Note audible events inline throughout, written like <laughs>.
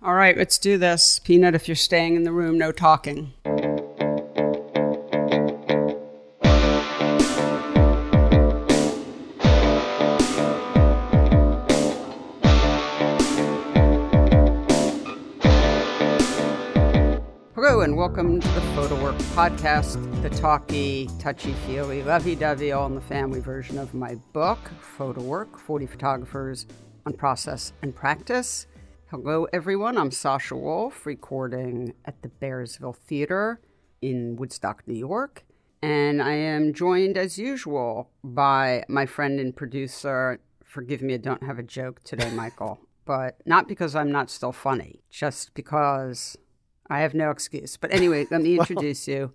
All right, let's do this. Peanut, if you're staying in the room, no talking. Hello, and welcome to the Photo Work Podcast, the talky, touchy feely, lovey dovey, all in the family version of my book, Photo Work 40 Photographers on Process and Practice. Hello, everyone. I'm Sasha Wolf, recording at the Bearsville Theater in Woodstock, New York. And I am joined, as usual, by my friend and producer. Forgive me, I don't have a joke today, <laughs> Michael, but not because I'm not still funny, just because I have no excuse. But anyway, let me <laughs> introduce you.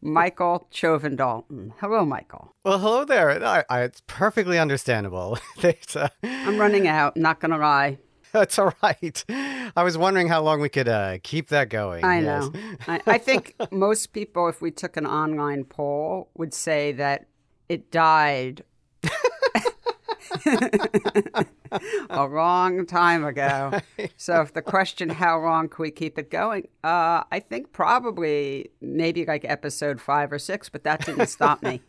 Michael Chovan Dalton. Hello, Michael. Well, hello there. I, I, it's perfectly understandable. <laughs> uh, I'm running out, not going to lie. <laughs> That's all right. I was wondering how long we could uh, keep that going. I yes. know. I, <laughs> I think most people, if we took an online poll, would say that it died <laughs> a long time ago. So, if the question, how long can we keep it going? Uh, I think probably maybe like episode five or six, but that didn't stop me.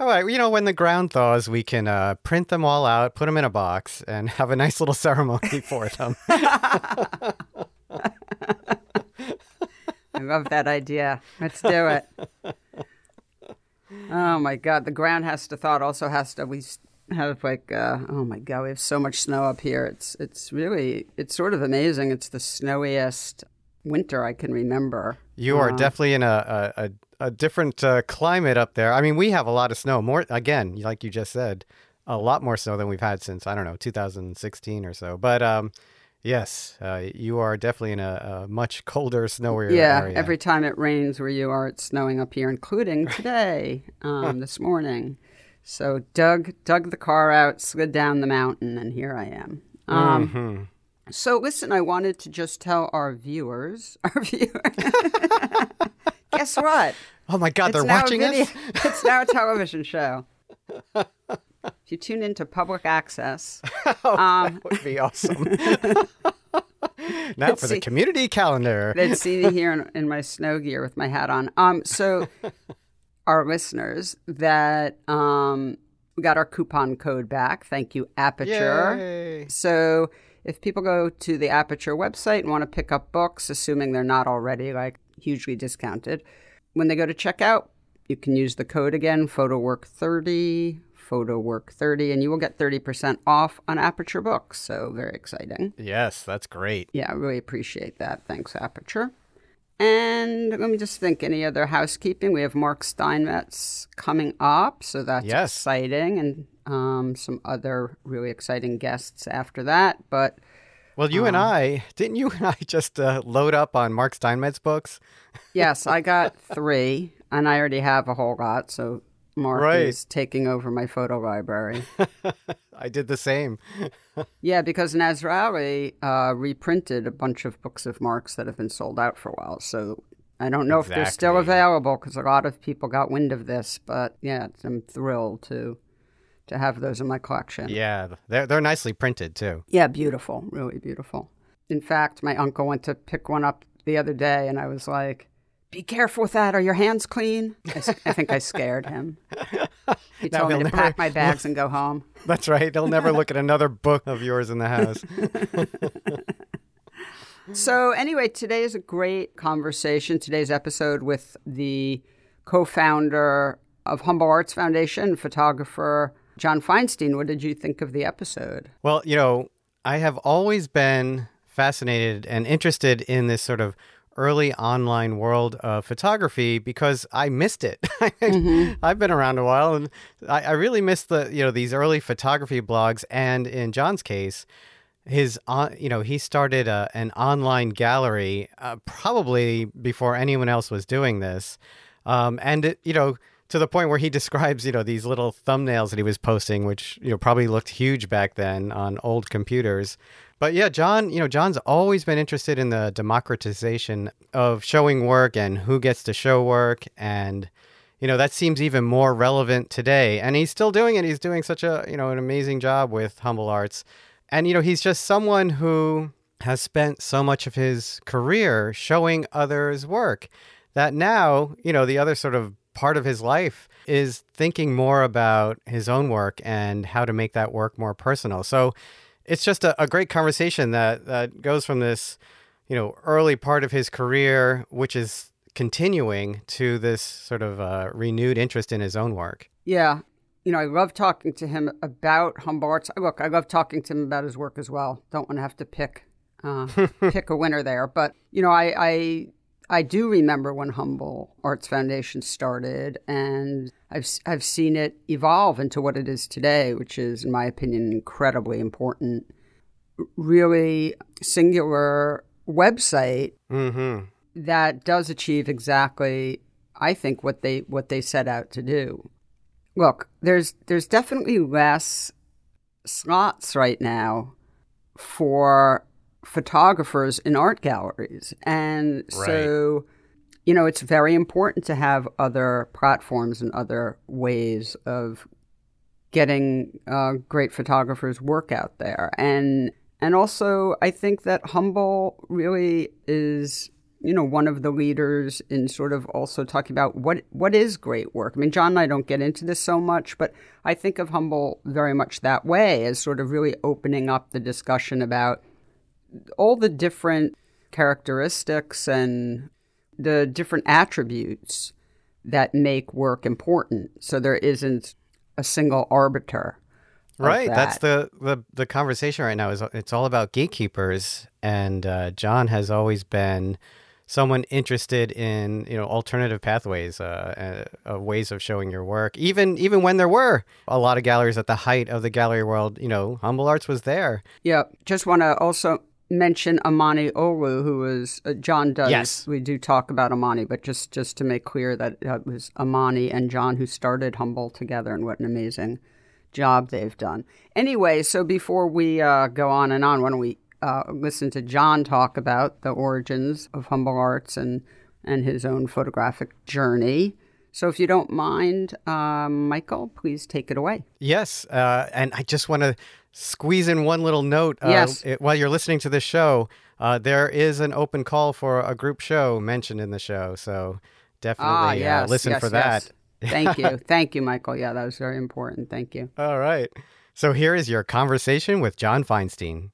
All right, you know, when the ground thaws, we can uh, print them all out, put them in a box, and <laughs> have a nice little ceremony for them. <laughs> I love that idea. Let's do it. Oh my God, the ground has to thaw. It also has to. We have like, uh, oh my God, we have so much snow up here. It's it's really it's sort of amazing. It's the snowiest winter I can remember. You are uh, definitely in a, a, a different uh, climate up there. I mean, we have a lot of snow. More again, like you just said, a lot more snow than we've had since I don't know 2016 or so. But um, yes, uh, you are definitely in a, a much colder, snowier yeah, area. every time it rains where you are, it's snowing up here, including <laughs> today, um, <laughs> this morning. So dug dug the car out, slid down the mountain, and here I am. Um, mm-hmm. So listen, I wanted to just tell our viewers, <laughs> our viewers. Guess what? Oh my God, it's they're watching us. <laughs> it's now a television show. if you tune into public access, <laughs> oh, um, that would be awesome. <laughs> now for see, the community calendar. they'd see me here in, in, my snow gear with my hat on. Um, so our listeners that um, we got our coupon code back. Thank you, Aperture. Yay. So if people go to the Aperture website and want to pick up books, assuming they're not already like hugely discounted, when they go to checkout, you can use the code again, PhotoWork30, PhotoWork30, and you will get 30% off on Aperture books. So very exciting. Yes, that's great. Yeah, I really appreciate that. Thanks, Aperture. And let me just think any other housekeeping. We have Mark Steinmetz coming up, so that's yes. exciting. And um, some other really exciting guests after that. But well, you um, and I didn't you and I <laughs> just uh, load up on Mark Steinmetz books? yes, I got <laughs> three, and I already have a whole lot. So Mark right. is taking over my photo library. <laughs> I did the same. yeah, because Nazraeli uh, reprinted a bunch of books of Mark's that have been sold out for a while. So I don't know exactly. if they're still available because a lot of people got wind of this. But yeah, I'm thrilled to to have those in my collection. Yeah, they're they're nicely printed too. Yeah, beautiful, really beautiful. In fact, my uncle went to pick one up the other day, and I was like, "Be careful with that. Are your hands clean?" I, I think I scared him. He <laughs> told me to never... pack my <laughs> bags and go home. <laughs> That's right. He'll never look at another book of yours in the house. so anyway, today is a great conversation. Today's episode with the co-founder of Humble Arts Foundation, photographer Jon Feinstein, what did you think of the episode? Well, you know, I have always been fascinated and interested in this sort of early online world of photography because I missed it. <laughs> mm-hmm. I've been around a while and I, I, really missed the you know these early photography blogs. And in Jon's case, his on you know he started a, an online gallery uh, probably before anyone else was doing this, um, and it you know to the point where he <laughs> describes, you know, these little thumbnails that he was posting, which, you know, probably looked huge back then on old computers. But yeah, Jon, you know, Jon's always been interested in the democratization of showing work and who gets to show work. And, you know, that seems even more relevant today. And he's still doing it. He's doing such a, you know, an amazing job with Humble Arts. And, you know, he's just someone who has spent so much of his career showing others work that now, you know, the other sort of part of his life is thinking more about his own work and how to make that work more personal. So it's just a, a great conversation that, that goes from this, you know, early part of his career, which is continuing to this sort of uh, renewed interest in his own work. Yeah. You know, I love talking to him about Humble Look, I love talking to him about his work as well. Don't want to have to pick uh, <laughs> pick a winner there, but you know, I, I I do remember when Humble Arts Foundation started, and I've I've seen it evolve into what it is today, which is, in my opinion, incredibly important. Really singular website Mm-hmm. that does achieve exactly, I think, what they what they set out to do. Look, there's there's definitely less slots right now for photographers in art galleries. And so, you know, it's very important to have other platforms and other ways of getting uh, great photographers' work out there. And and also, I think that Humble really is, you know, one of the leaders in sort of also talking about what what is great work. I mean, Jon and I don't get into this so much, but I think of Humble very much that way as sort of really opening up the discussion about all the different characteristics and the different attributes that make work important. So there isn't a single arbiter. Right. That's the, the the conversation right now is it's all about gatekeepers and uh, Jon has always been someone interested in you know alternative pathways uh, uh, uh, ways of showing your work even even when there were a lot of galleries at the height of the gallery world you know humble arts was there Yeah, just want to also mention Amani Olu, who was uh, Jon does. Yes. we do talk about Amani, but just just to make clear that it was Amani and Jon who started Humble together, and what an amazing job they've done. Anyway, so before we uh, go on and on, why don't we uh, listen to Jon talk about the origins of Humble Arts and and his own photographic journey. So, if you don't mind, uh, Michael, please take it away. yes uh, and i just want to squeeze in one little note uh, Yes. it- while you're listening to this show uh, there is an open call for a group show mentioned in the show so definitely Ah, uh, listen yes, for yes. that Thank you. <laughs> Thank you, Michael. Yeah, that was very important. Thank you. All right. So here is your conversation with Jon Feinstein.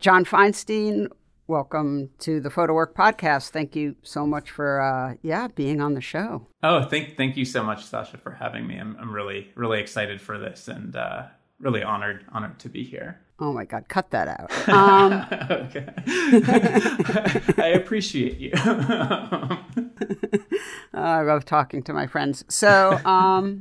Jon Feinstein, welcome to the Photo Work Podcast. Thank you so much for, uh, yeah, being on the show. Oh, thank thank you so much, Sasha, for having me. I'm I'm really really excited for this and uh, really honored honored to be here. Oh my God, cut that out. Um, <laughs> okay, <laughs> I appreciate you. <laughs> I love talking to my friends. So, um,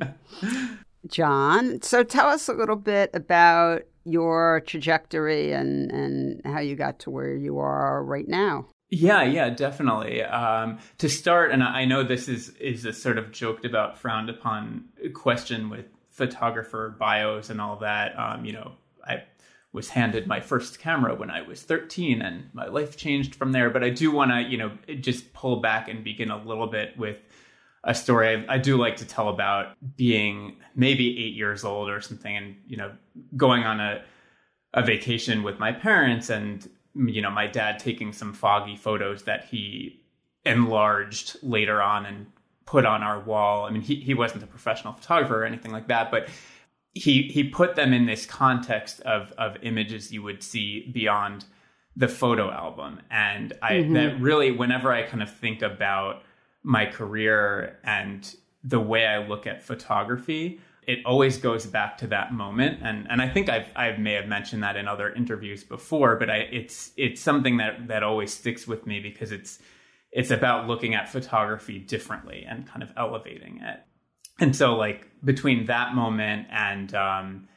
Jon, so tell us a little bit about your trajectory and, and how you got to where you are right now. Yeah, yeah, definitely. Um, to start, and I know this is is a sort of joked about, frowned upon question with photographer bios and all that. Um, you know, I was handed my first camera when I was 13, and my life changed from there. But I do want to, you know, just pull back and begin a little bit with a story I, I do like to tell about being maybe eight years old or something, and you know, going on a a vacation with my parents and you know my dad taking some foggy photos that he enlarged later on and put on our wall. I mean he, he wasn't a professional photographer or anything like that but he he put them in this context of of images you would see beyond the photo album. And i that mm-hmm. really whenever i kind of think about my career and the way i look at photography it always goes back to that moment. And and I think I've I may have mentioned that in other interviews before but I it's it's something that that always sticks with me because it's it's about looking at photography differently and kind of elevating it. And so like between that moment and um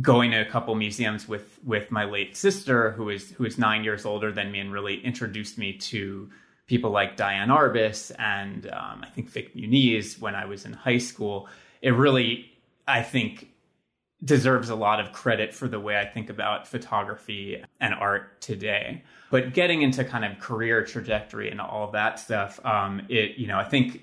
going to a couple museums with with my late sister who is who is 9 years older than me and really introduced me to people like Diane Arbus and um, I think Vik Muniz when I was in high school it really I think deserves a lot of credit for the way I think about photography and art today. But getting into kind of career trajectory and all that stuff, um, it you know I think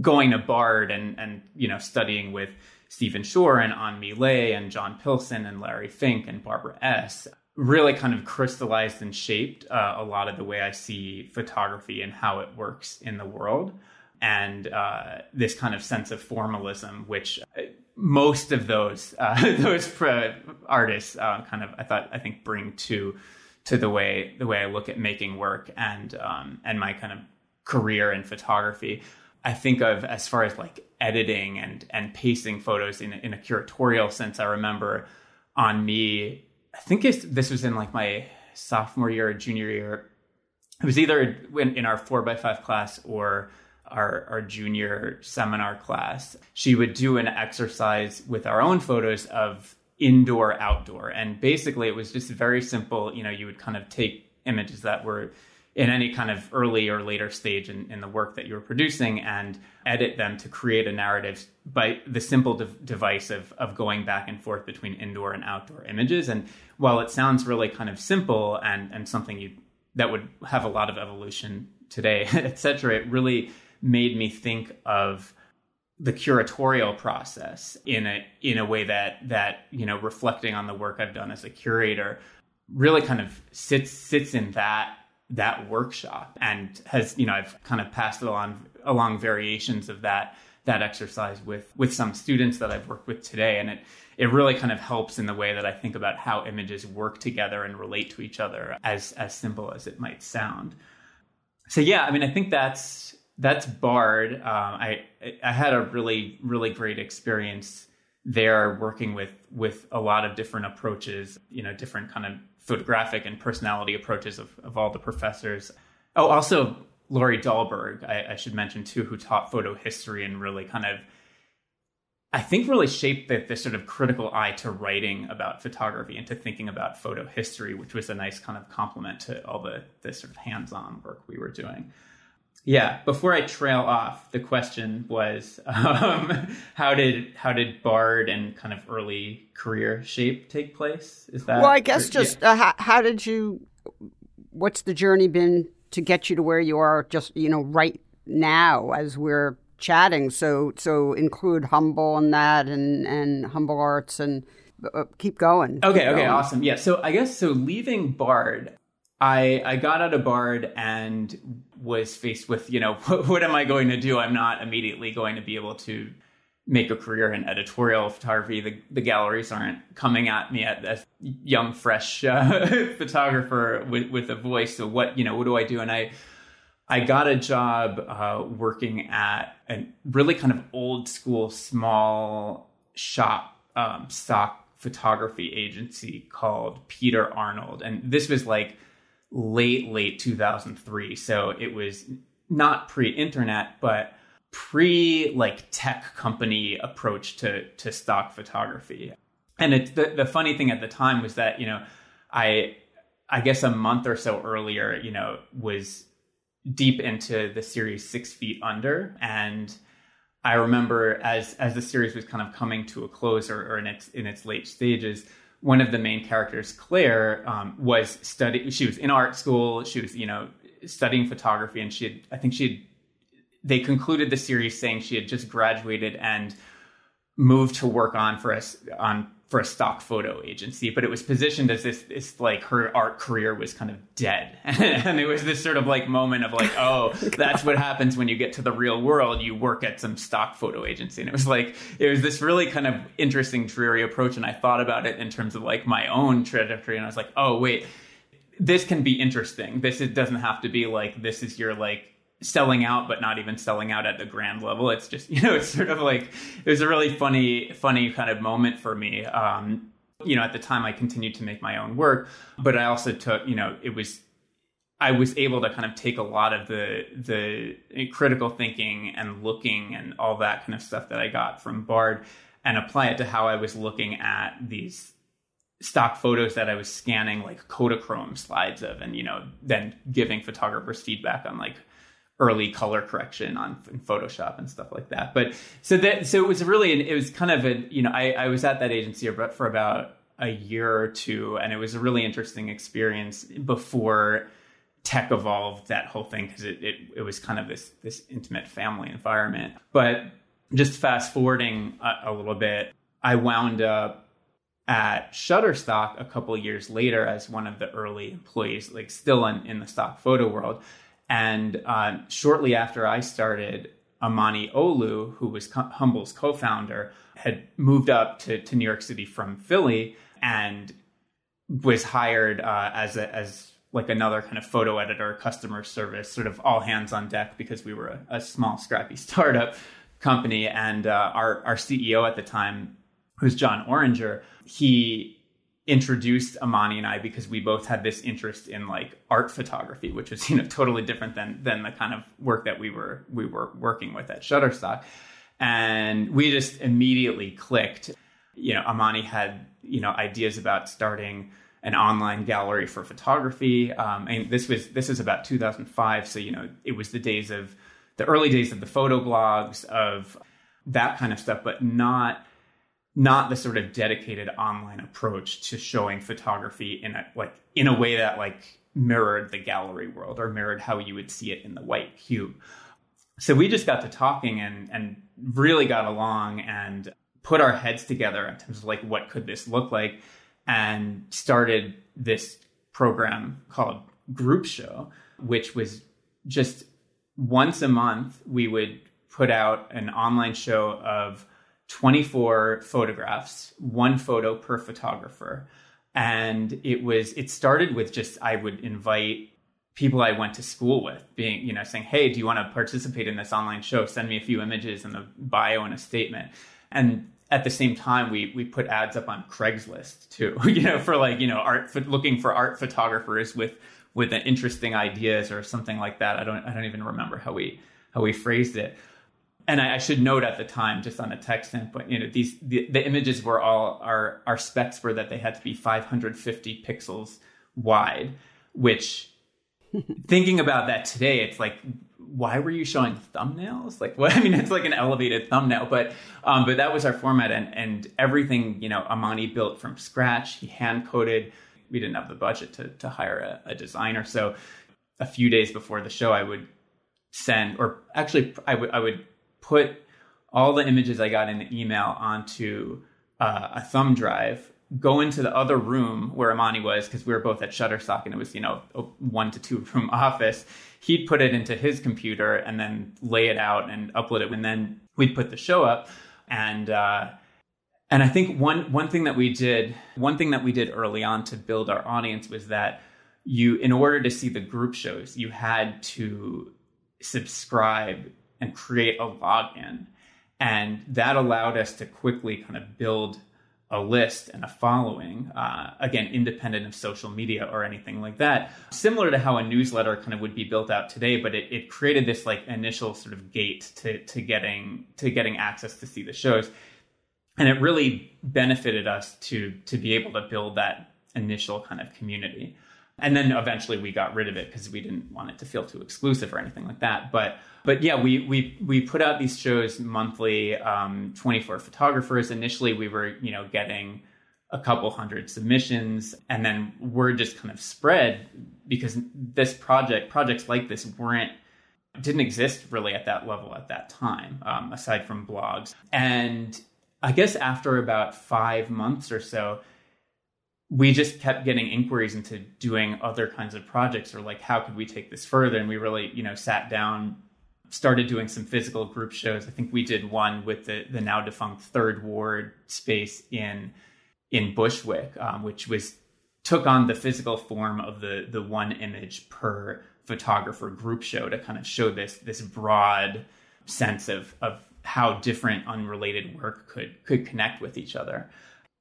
going to Bard and and you know studying with Stephen Shore and An-My Lê and John Pilson and Larry Fink and Barbara S really kind of crystallized and shaped uh, a lot of the way I see photography and how it works in the world. And uh, this kind of sense of formalism, which uh, most of those uh, <laughs> those artists uh, kind of I thought I think bring to to the way the way I look at making work and um, and my kind of career in photography. I think of as far as like editing and and pacing photos in in a curatorial sense. I remember An-My I think this was in like my sophomore year or junior year. It was either in, in our four by five class or our, our junior seminar class. She would do an exercise with our own photos of indoor, outdoor. And basically, it was just very simple. You know, you would kind of take images that were in any kind of early or later stage in, in the work that you were producing and edit them to create a narrative by the simple de- device of, of going back and forth between indoor and outdoor images. And while it sounds really kind of simple and, and something you that would have a lot of evolution today, <laughs> etc., it really made me think of the curatorial process in a in a way that that you know reflecting on the work I've done as a curator really kind of sits sits in that that workshop and has you know I've kind of passed along along variations of that that exercise with with some students that I've worked with today and it it really kind of helps in the way that I think about how images work together and relate to each other as as simple as it might sound. So yeah, I mean I think that's that's Bard. Um, I I had a really really great experience there working with with a lot of different approaches, you know, different kind of photographic and personality approaches of, of all the professors. Oh, also Laurie Dahlberg, I, I should mention too, who taught photo history and really kind of, I think, really shaped the, the sort of critical eye to writing about photography and to thinking about photo history, which was a nice kind of complement to all the, the sort of hands on work we were doing. Yeah, before I trail off, the question was um, <laughs> how did how did Bard and kind of early career shape take place? Is that well? I guess or, just yeah. uh, how, how did you? What's the journey been to get you to where you are? Just you know, right now as we're chatting. So so include humble in that and and humble arts and uh, keep going. Okay, keep okay, going. awesome. Yeah. So I guess so. Leaving Bard, I I got out of Bard and was faced with you know <laughs> what, what, am I going to do? I'm not immediately going to be able to make a career in editorial photography. The the galleries aren't coming at me as young fresh <laughs> uh, photographer with with a voice. So what you know what do I do? And I I got a job uh, working at a really kind of old school small shop um, stock photography agency called Peter Arnold, and this was like late, late 2003. So it was not pre internet, but pre like tech company approach to, to stock photography. And it's the, the funny thing at the time was that, you know, I, I guess a month or so earlier, you know, was deep into the series Six Feet Under. And I remember as, as the series was kind of coming to a close or, or in its, in its late stages, one of the main characters, Claire, um, was studying. She was in art school. She was, you know, studying photography, and she had. I think she had. They concluded the series saying she had just graduated and moved to work on for us on for a stock photo agency, but it was positioned as this, this like her art career was kind of dead. <laughs> and it was this sort of like moment of like, oh, <laughs> that's what happens when you get to the real world. You work at some stock photo agency. And it was like, it was this really kind of interesting, dreary approach. And I thought about it in terms of like my own trajectory. And I was like, oh, wait, this can be interesting. This it doesn't have to be like, this is your like selling out but not even selling out at the grand level. It's just <laughs> you know it's sort of like it was a really funny funny kind of moment for me. Um you know at the time i continued to make my own work but i also took you know it was i was able to kind of take a lot of the the critical thinking and looking and all that kind of stuff that i got from bard and apply it to how i was looking at these stock photos that i was scanning like kodachrome slides of and you know then giving photographers feedback on like early color correction on Photoshop and stuff like that. But so that so it was really it was kind of a you know I, I was at that agency for about a year or two, and it was a really interesting experience before tech evolved that whole thing because it, it it was kind of this this intimate family environment. But just fast forwarding a, a little bit, I wound up at Shutterstock a couple years later as one of the early employees, like still in, in the stock photo world. And uh, shortly after I started, Amani Olu, who was Humble's co founder, had moved up to, to New York City from Philly and was hired uh, as a, as like another kind of photo editor, customer service, sort of all hands on deck because we were a, a small, scrappy <laughs> startup company. And uh, our our CEO at the time, who's Jon Oringer, he introduced Amani and I because we both had this interest in like art photography, which was you know <laughs> totally different than than the kind of work that we were we were working with at Shutterstock, and we just immediately clicked. You know, Amani had you know ideas about starting an online gallery for photography, um, and this was this is about 2005. So you know, it was the days of the early days of the photo blogs of that kind of stuff, but not not the sort of dedicated online approach to showing photography in a like in a way that like mirrored the gallery world or mirrored how you would see it in the white cube. So we just got to talking and and really got along and put our heads together in terms of like what could this look like and started this program called Group Show, which was just once a month we would put out an online show of 24 photographs, one photo per photographer. And it was, it started with just, I would invite people I went to school with being, you know, saying, Hey, do you want to participate in this online show? Send me a few images and a bio and a statement. And at the same time, we, we put ads up on Craigslist too, <laughs> you know, for like, you know, art, looking for art photographers with, with an interesting ideas or something like that. I don't, I don't even remember how we, how we phrased it and I, I, should note at the time, just on a tech standpoint, you know, these the, the images were all our our specs were that they had to be 550 pixels wide, which <laughs> thinking about that today, it's like, why were you showing thumbnails? Like, what? <laughs> I mean, it's like an elevated thumbnail, but um, but that was our format, and and everything, you know, Amani built from scratch. He hand coded. We didn't have the budget to to hire a, a designer, so a few days before the show, I would send, or actually, I would I would put all the images I got in the email onto uh, a thumb drive, go into the other room where Amani was because we were both at Shutterstock and it was you know a one to two <laughs> room office. He'd put it into his computer and then lay it out and upload it, and then we'd put the show up. And uh, and I think one one thing that we did one thing that we did early on to build our audience was that you in order to see the group shows you had to subscribe and create a login. And that allowed us to quickly kind of build a list and a following, uh, again, independent of social media or anything like that. Similar to how a newsletter kind of would be built out today, but it, it created this like initial sort of gate to, to getting to getting access to see the shows. And it really benefited us to to be able to build that initial kind of community. And then eventually we got rid of it because we didn't want it to feel too exclusive or anything like that. But but yeah, we we we put out these shows monthly, um, 24 photographers. Initially, we were you know getting a couple hundred submissions, and then word just kind of spread because this project projects like this weren't didn't exist really at that level at that time, um, aside from blogs. And I guess after about five months or so, we just kept getting inquiries into doing other kinds of projects or like how could we take this further? And we really you know sat down started doing some physical group shows. I think we did one with the the now defunct third ward space in in bushwick um, which was took on the physical form of the the one image per photographer group show to kind of show this this broad sense of of how different unrelated work could could connect with each other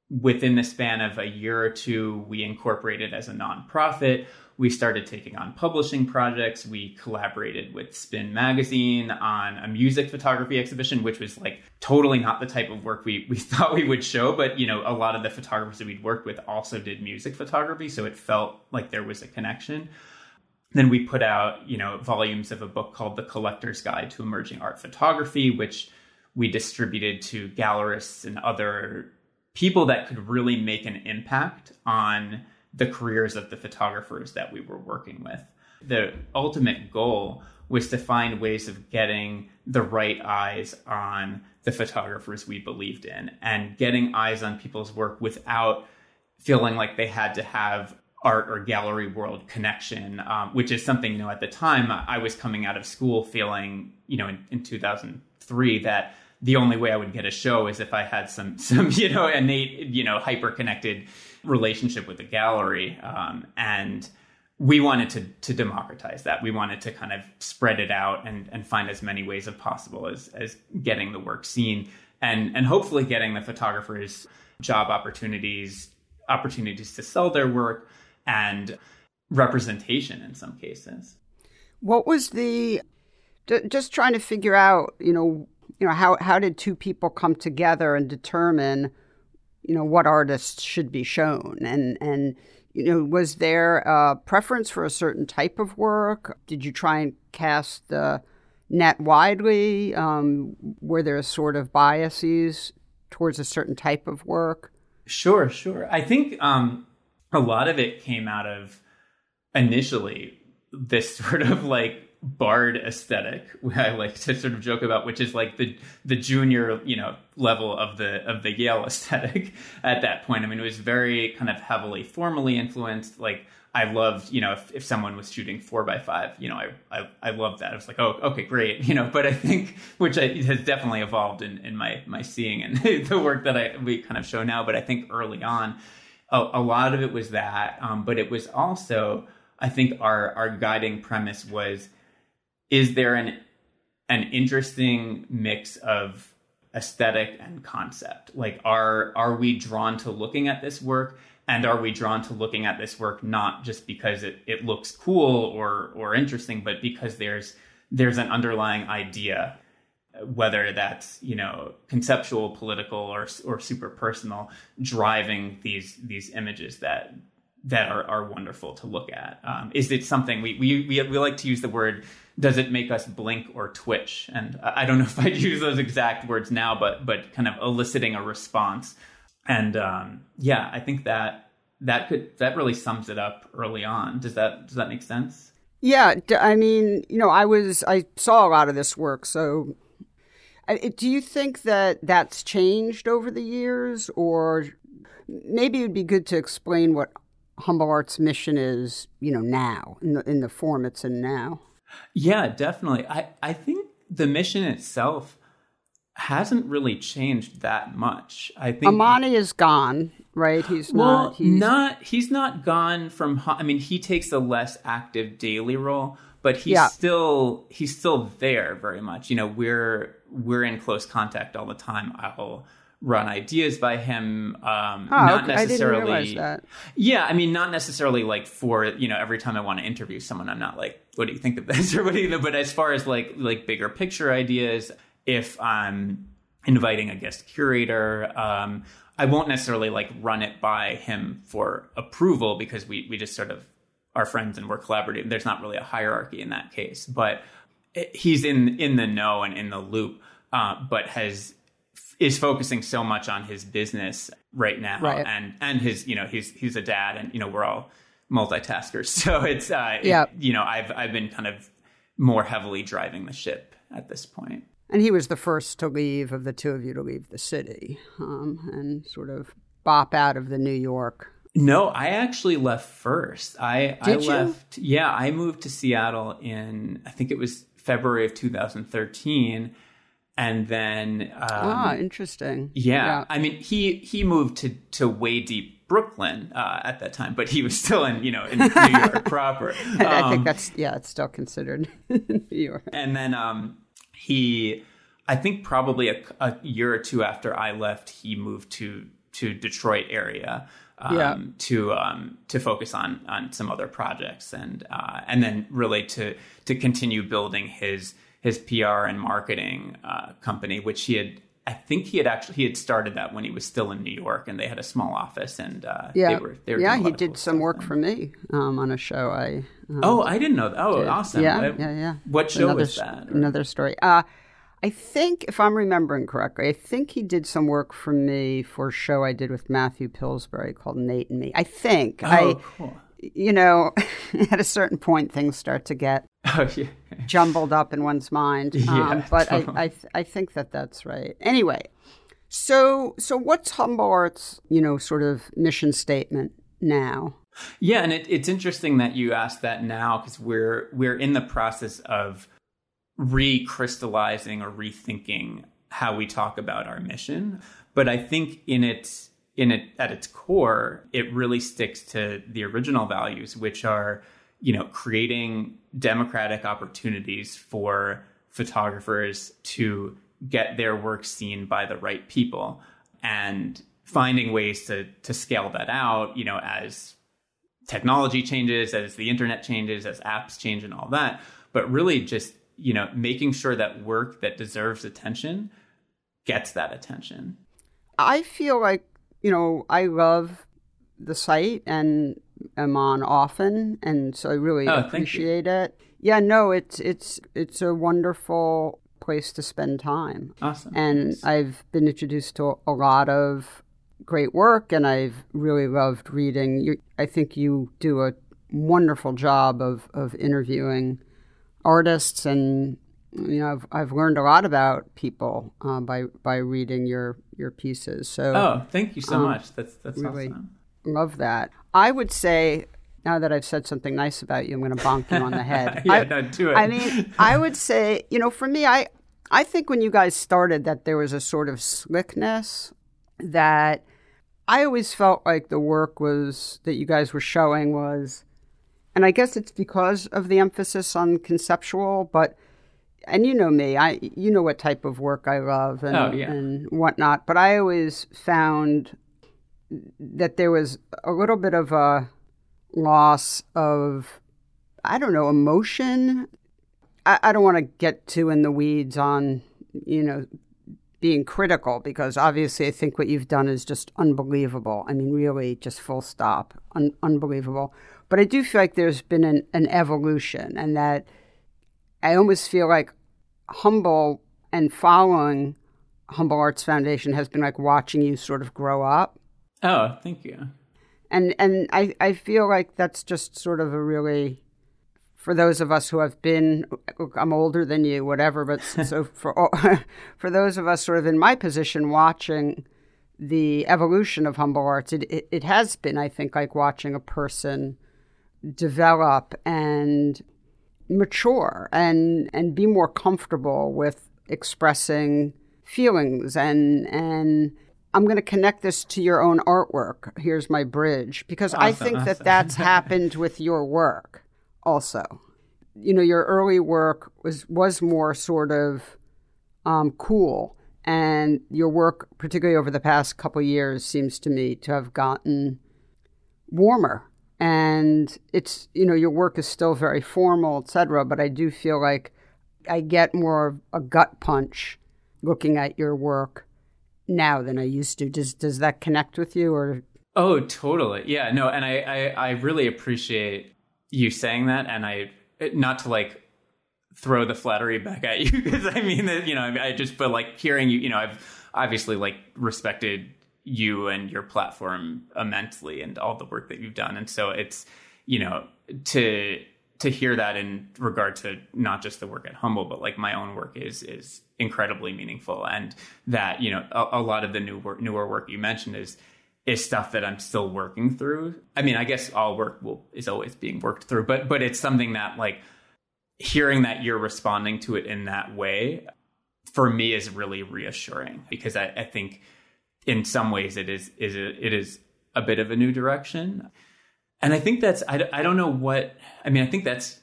within the span of a year or two, we incorporated as a nonprofit. We started taking on publishing projects. We collaborated with Spin Magazine on a music photography exhibition, which was like totally not the type of work we, we <laughs> thought we would show. But, you know, a lot of the photographers that we'd worked with also did music photography. So it felt like there was a connection. then we put out, you know, volumes of a book called The Collector's Guide to Emerging Art Photography, which we distributed to gallerists and other people that could really make an impact on the careers of the photographers that we were working with. The ultimate goal was to find ways of getting the right eyes on the photographers we believed in and getting eyes on people's work without feeling like they had to have art or gallery world connection, um, which is something, you know, at the time I was coming out of school feeling, you know, in, in 2003 that the only way I would get a show is if I had some, <laughs> some, you know, innate, you know, hyper connected relationship with the gallery. Um, and we wanted to, to democratize that. We wanted to kind of spread it out and, and find as many ways as possible as, as getting the work seen and, and hopefully getting the photographers job opportunities, opportunities to sell their work, and representation in some cases. What was the just trying to figure out, you know, you know how how did two people come together and determine, you know, what artists should be shown and and you know was there a preference for a certain type of work? Did you try and cast the net widely? Um, were there sort of biases towards a certain type of work? Sure, sure. I think um, a lot of it came out of initially this <laughs> sort of like bard aesthetic <laughs> I like to sort of joke about, which is like the the junior, you know, level of the of the Yale <laughs> aesthetic at that point. I mean, it was very kind of heavily formally influenced. Like I loved, you know, if, if someone was shooting four by five, you know, I, I, I loved that. I was like, oh, okay, great, <laughs> you know. But I think, which I, has definitely evolved in, in my my seeing and the work that I we kind of show now. But I think early on, a, a lot of it was that, um, but it was also, I think, our our guiding premise was: is there an an interesting mix of aesthetic and concept? Like, are are we drawn to looking at this work? And are we drawn to looking at this work not just because it, it looks cool or or interesting, but because there's there's an underlying idea whether that's you know conceptual, political, or or super personal, driving these these images that that are, are wonderful to look at. Um, is it something we, we we we like to use the word? Does it make us blink or twitch? And I don't know <laughs> if I'd use those exact words now, but but kind of eliciting a response. And um, yeah, I think that that could that really sums it up early on. Does that does that make sense? Yeah, I mean, you know, I was I saw a lot of this work, so do you think that that's changed over the years, or maybe it'd be good to explain what Humble Art's mission is, you know, now in the in the form it's in now? Yeah, definitely. I I think the mission itself hasn't really changed that much. I think Amani is gone, right? He's well, not. He's not. He's not gone from. I mean, he takes a less active daily role, but he's yeah. still he's still there very much. You know, we're we're in close contact all the time. I'll run ideas by him. Um, oh, not okay. necessarily. I didn't that. Yeah, I mean, not necessarily like for you know every time I want to interview someone, I'm not like, what do you think of this <laughs> or what do you? Know but as far as like like bigger picture ideas, if I'm inviting a guest curator. Um, I won't necessarily like run it by him for approval because we we just sort of are friends and we're collaborative. There's not really a hierarchy in that case, but he's in in the know and in the loop, uh, but has is focusing so much on his business right now, right. and and his you know he's he's a dad, and you know we're all multitaskers, <laughs> so it's uh, yeah. It, you know I've I've been kind of more heavily driving the ship at this point. And he was the first to leave of the two of you to leave the city um, and sort of bop out of the New York no, I actually left first. I Did I you? left. Yeah, I moved to Seattle in I think it was February of 2013, and then um, ah, interesting. Yeah, yeah, I mean he he moved to to way deep Brooklyn uh, at that time, but he was still in you know in New York <laughs> proper. Um, I think um, that's yeah, it's still considered <laughs> New York. And then um, he, I think probably a, a year or two after I left, he moved to to Detroit area um, yeah. to um, to focus on on some other projects and uh, and then really to to continue building his his PR and marketing uh, company, which he had I think he had actually he had started that when he was still in New York, and they had a small office, and uh, yeah, they were, they were yeah, he did cool some work then. for me um, on a show. I um, Oh, I didn't know that. Oh, did. awesome! Yeah, What- yeah, yeah. What show another, was that? Another story. Uh, I think, if I'm remembering correctly, I think he did some work for me for a show I did with Matthew Pillsbury called Nate and Me. I think. Oh, I, cool. You know, <laughs> at a certain point, things start to get <laughs> Oh, yeah. jumbled up in one's mind. <laughs> Um, Yeah, but I, totally. I, th- I think that that's right. Anyway, so so what's Humble Arts, you know, sort of mission statement now? Yeah, and it, it's interesting that you asked that now because we're we're in the process of recrystallizing or rethinking how we talk about our mission. But I think in its in it at its core, it really sticks to the original values, which are you know creating democratic opportunities for photographers to get their work seen by the right people and finding ways to to scale that out you know as technology changes, as the internet changes, as apps change, and all that. But really, just you know, making sure that work that deserves attention gets that attention. I feel like, you know, I love the site and am on often and so I really Oh, appreciate it. Yeah, no, it's it's it's a wonderful place to spend time. Awesome. And I've been introduced to a lot of great work and I've really loved reading. You, I think you do a wonderful job of, of interviewing artists and you know I've, I've learned a lot about people uh, by by reading your your pieces. So oh, thank you so much. That's that's really- awesome. love that. I would say now that I've said something nice about you, I'm going to bonk you on the head. <laughs> Yeah, I, no, do it. I mean, I would say, you know, for me, I I think when you guys started that there was a sort of slickness that I always felt like the work was that you guys were showing was, and I guess it's because of the emphasis on conceptual, but. And you know me, I you know what type of work I love and, Oh, yeah. and whatnot. But I always found that there was a little bit of a loss of I don't know emotion. I, I don't want to get too in the weeds on you know being critical because obviously I think what you've done is just unbelievable. I mean, really, just full stop, Un- unbelievable. But I do feel like there's been an, an evolution, and that I almost feel like humble and following Humble Arts Foundation has been like watching you sort of grow up Oh, thank you. and and I, I feel like that's just sort of a really for those of us who have been look, I'm older than you whatever but so <laughs> for all, <laughs> for those of us sort of in my position watching the evolution of humble arts it, it, it has been I think like watching a person develop and mature and and be more comfortable with expressing feelings and and I'm going to connect this to your own artwork. Here's my bridge because I Awesome, think that that's <laughs> happened with your work also. You know, your early work was was more sort of um, cool, and your work, particularly over the past couple years, seems to me to have gotten warmer. And it's you know your work is still very formal, etc. But I do feel like I get more of a gut punch looking at your work now than I used to. Does does that connect with you or Oh, totally. Yeah, no, and I, I, I really appreciate you saying that, and I not to like throw the flattery back at you <laughs> because I mean that you know I just but like hearing you, you know, I've obviously like respected you and your platform immensely and all the work that you've done, and so it's you know to to hear that in regard to not just the work at Humble, but like my own work is is incredibly meaningful, and that you know a, a lot of the new work, newer work you mentioned is is stuff that I'm still working through. I mean, I guess all work will is always being worked through, but but it's something that like hearing that you're responding to it in that way for me is really reassuring because I, I think in some ways it is is a, it is a bit of a new direction, and I think that's I, I don't know what I mean. I think that's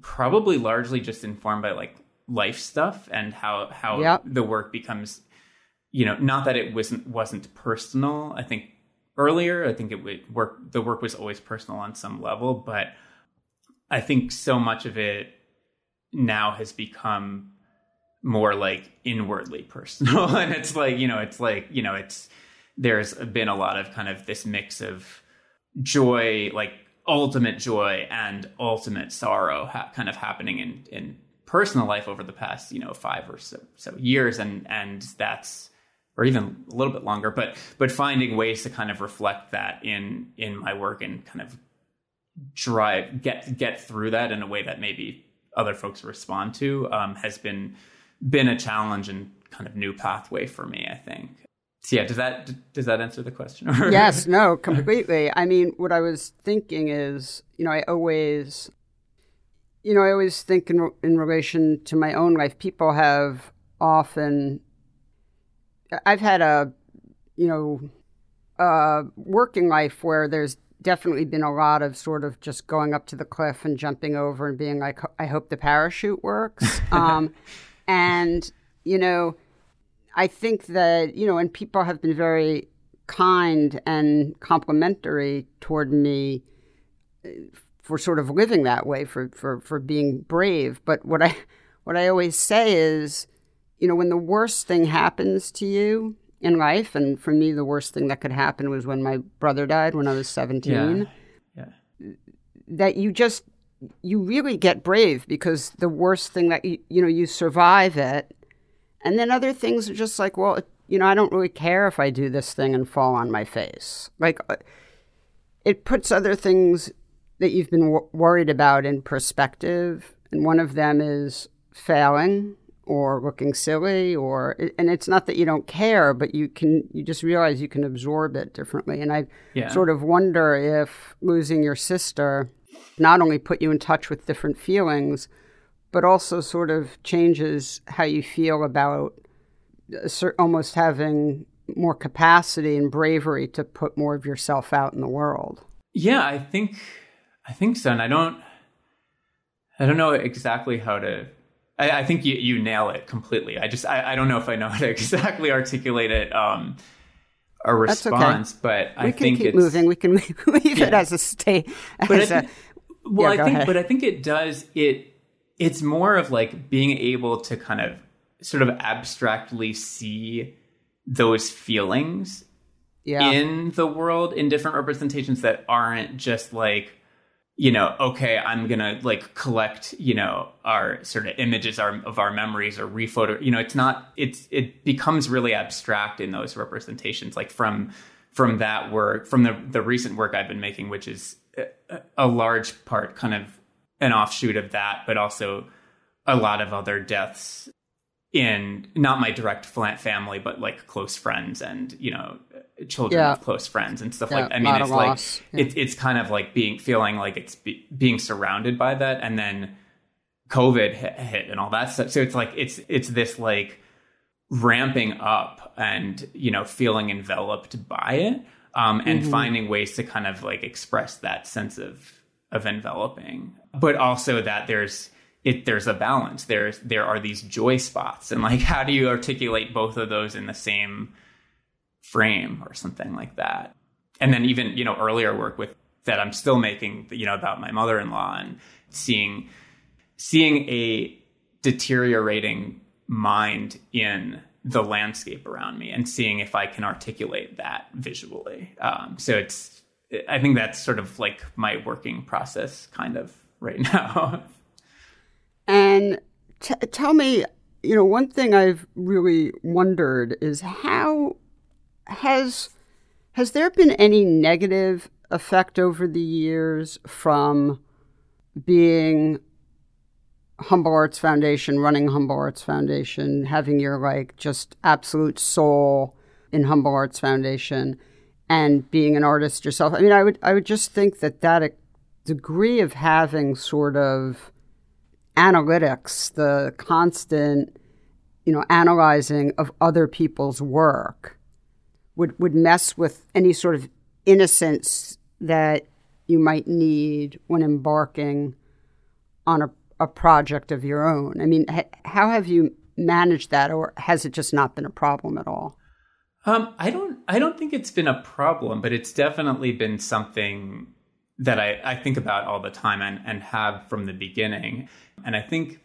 probably largely just informed by like life stuff and how how Yep. the work becomes you know not that it wasn't wasn't personal i think earlier i think it would work the work was always personal on some level but i think so much of it now has become more like inwardly personal. <laughs> and <laughs> it's like, you know, it's like, you know, it's there's been a lot of kind of this mix of joy, like ultimate joy and ultimate sorrow ha- kind of happening in in personal life over the past, you know, 5 or so, so years and and that's or even a little bit longer, but but finding ways to kind of reflect that in in my work and kind of drive get get through that in a way that maybe other folks respond to um, has been been a challenge and kind of new pathway for me. I think. So yeah, does that does that answer the question? <laughs> yes, no, completely. I mean, what I was thinking is, you know, I always, you know, I always think in in relation to my own life. People have often I've had a, you know, a working life where there's definitely been a lot of sort of just going up to the cliff and jumping over and being like, I hope the parachute works. <laughs> um, and, you know, I think that, you know, and people have been very kind and complimentary toward me uh, for sort of living that way, for, for, for being brave. But what I, what I always say is, you know, when the worst thing happens to you in life, and for me, the worst thing that could happen was when my brother died when I was 17. Yeah. yeah. That you just, you really get brave because the worst thing that you, you know, you survive it. And then other things are just like, well, you know, I don't really care if I do this thing and fall on my face. Like, uh, it puts other things that you've been w- worried about in perspective. And one of them is failing or looking silly or and it's not that you don't care but you can you just realize you can absorb it differently and i yeah. sort of wonder if losing your sister not only put you in touch with different feelings but also sort of changes how you feel about almost having more capacity and bravery to put more of yourself out in the world yeah i think i think so and i don't i don't know exactly how to I, I, think you, you nail it completely. I just I, I don't know if I know how to <laughs> exactly articulate it. Um, a response, okay. but we I can keep it's, moving. We can <laughs> leave yeah. it as a state. Think, a, well, yeah, I think, ahead. but I think it does it. It's more of like being able to kind of sort of abstractly see those feelings yeah. in the world in different representations that aren't just like you know, okay, I'm gonna like collect, you know, our sort of images our, of our memories or rephoto. You know, it's not. It's it becomes really abstract in those representations. Like from from that work, from the the recent work I've been making, which is a, large part kind of an offshoot of that, but also a lot of other deaths in not my direct family, but like close friends and you know children yeah. of close friends and stuff yeah, like. I mean, it's like yeah. it, it's kind of like being feeling like it's be, being surrounded by that, and then COVID hit, hit and all that stuff. So it's like it's it's this like ramping up and you know feeling enveloped by it, um, and mm-hmm. finding ways to kind of like express that sense of of enveloping, but also that there's it there's a balance. There's there are these joy spots, and like <laughs> how do you articulate both of those in the same frame or something like that? And then even you know earlier work with that I'm still making, you know, about my mother-in-law and seeing seeing a deteriorating mind in the landscape around me and seeing if I can articulate that visually. Um, so it's I think that's sort of like my working process kind of <laughs> right now. And t- tell me, you know, one thing I've really wondered is how has has there been any negative effect over the years from being Humble Arts Foundation, running Humble Arts Foundation, having your like just absolute soul in Humble Arts Foundation, and being an artist yourself? I mean, I would I would just think that that uh, degree of having sort of analytics, the constant, you know, analyzing of other people's work would, would mess with any sort of innocence that you might need when embarking on a, a project of your own. I mean, ha- how have you managed that, or has it just not been a problem at all? Um, I don't. I don't think it's been a problem, but it's definitely been something that I, I think about all the time and, and have from the beginning. And I think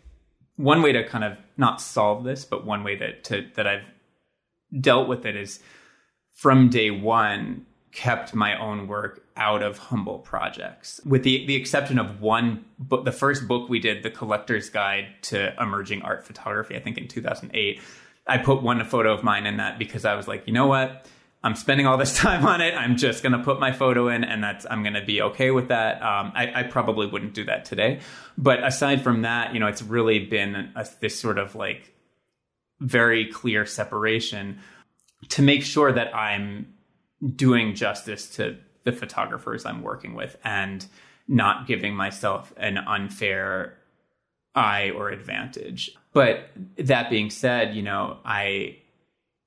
one way to kind of not solve this, but one way that to, that I've dealt with it is from day one kept my own work out of humble projects with the the exception of one book the first book we did the collector's guide to emerging art photography i think in 2008 i put one photo of mine in that because i was like you know what? I'm spending all this <laughs> time on it. I'm just going to put my photo in and that's i'm going to be okay with that. Um, I, I, probably wouldn't do that today. But aside from that you know it's really been a, this sort of like very clear separation to make sure that i'm doing justice to the photographers I'm working with and not giving myself an unfair eye or advantage. But that being said, you know, I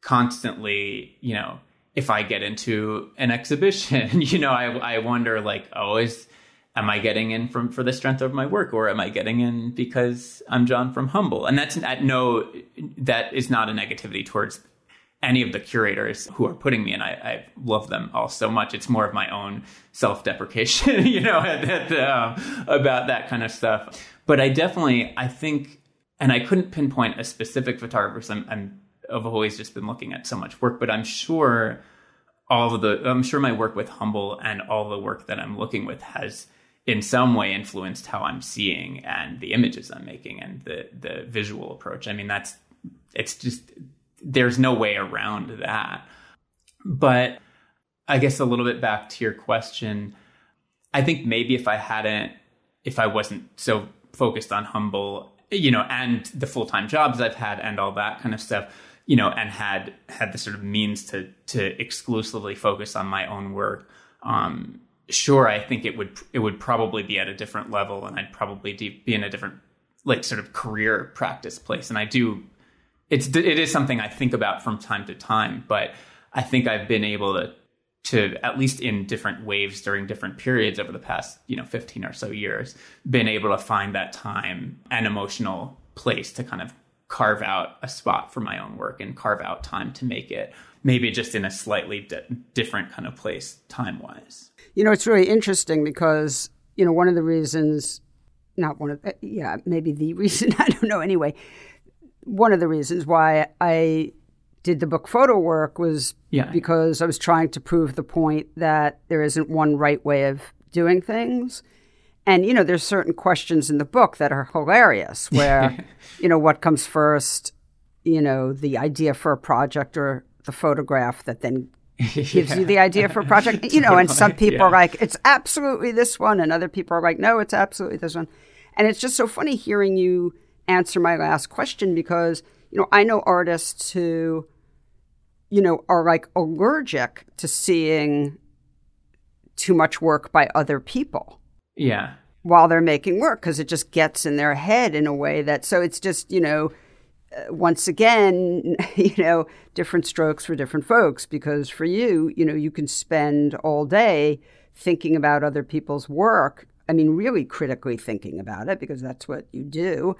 constantly, you know, if I get into an exhibition, <laughs> you know, I I wonder like, oh, is am I getting in from for the strength of my work, or am I getting in because I'm Jon from Humble? And that's at no, that is not a negativity towards any of the curators who are putting me in. I, I love them all so much. It's more of my own self deprecation, <laughs> you know, <laughs> uh, about that kind of stuff. But I definitely, I think, and I couldn't pinpoint a specific photographer. I'm, I'm, I've always just been looking at so much work, but I'm sure all of the, I'm sure my work with Humble and all the work that I'm looking with has in some way influenced how I'm seeing and the images I'm making and the the visual approach. I mean, that's it's just there's no way around that. But I guess a little bit back to your question, I think maybe if I hadn't, if I wasn't so focused on humble, you know, and the full time jobs I've had and all that kind of stuff, you know, and had had the sort of means to to exclusively focus on my own work, um, sure, I think it would it would probably be at a different level, and I'd probably be in a different like sort of career practice place. And I do it's it is something I think about from time to time, but I think I've been able to to at least in different waves during different periods over the past you know 15 or so years been able to find that time and emotional place to kind of carve out a spot for my own work and carve out time to make it maybe just in a slightly di- different kind of place time wise you know it's really interesting because you know one of the reasons not one of eh, yeah maybe the <laughs> reason i don't know anyway one of the reasons why I did the book photo work was yeah. because I was trying to prove the point that there isn't one right way of doing things. And you know, there's certain questions in the book that are hilarious <laughs> where, you know, what comes first, you know, the idea for a project or the photograph that then <laughs> gives yeah. you the idea for a project. <laughs> You know, totally. and some people yeah. are like, it's absolutely this one, and other people are like, no, it's absolutely this one. And it's just so funny hearing you answer my last question because you know I know artists who you know are like allergic to seeing too much work by other people. Yeah. While they're making work because it just gets in their head in a way that so it's just, you know, uh, once again, <laughs> you know, different strokes for different folks because for you, you know, you can spend all day thinking about other people's work. I mean, really critically thinking about it because that's what you do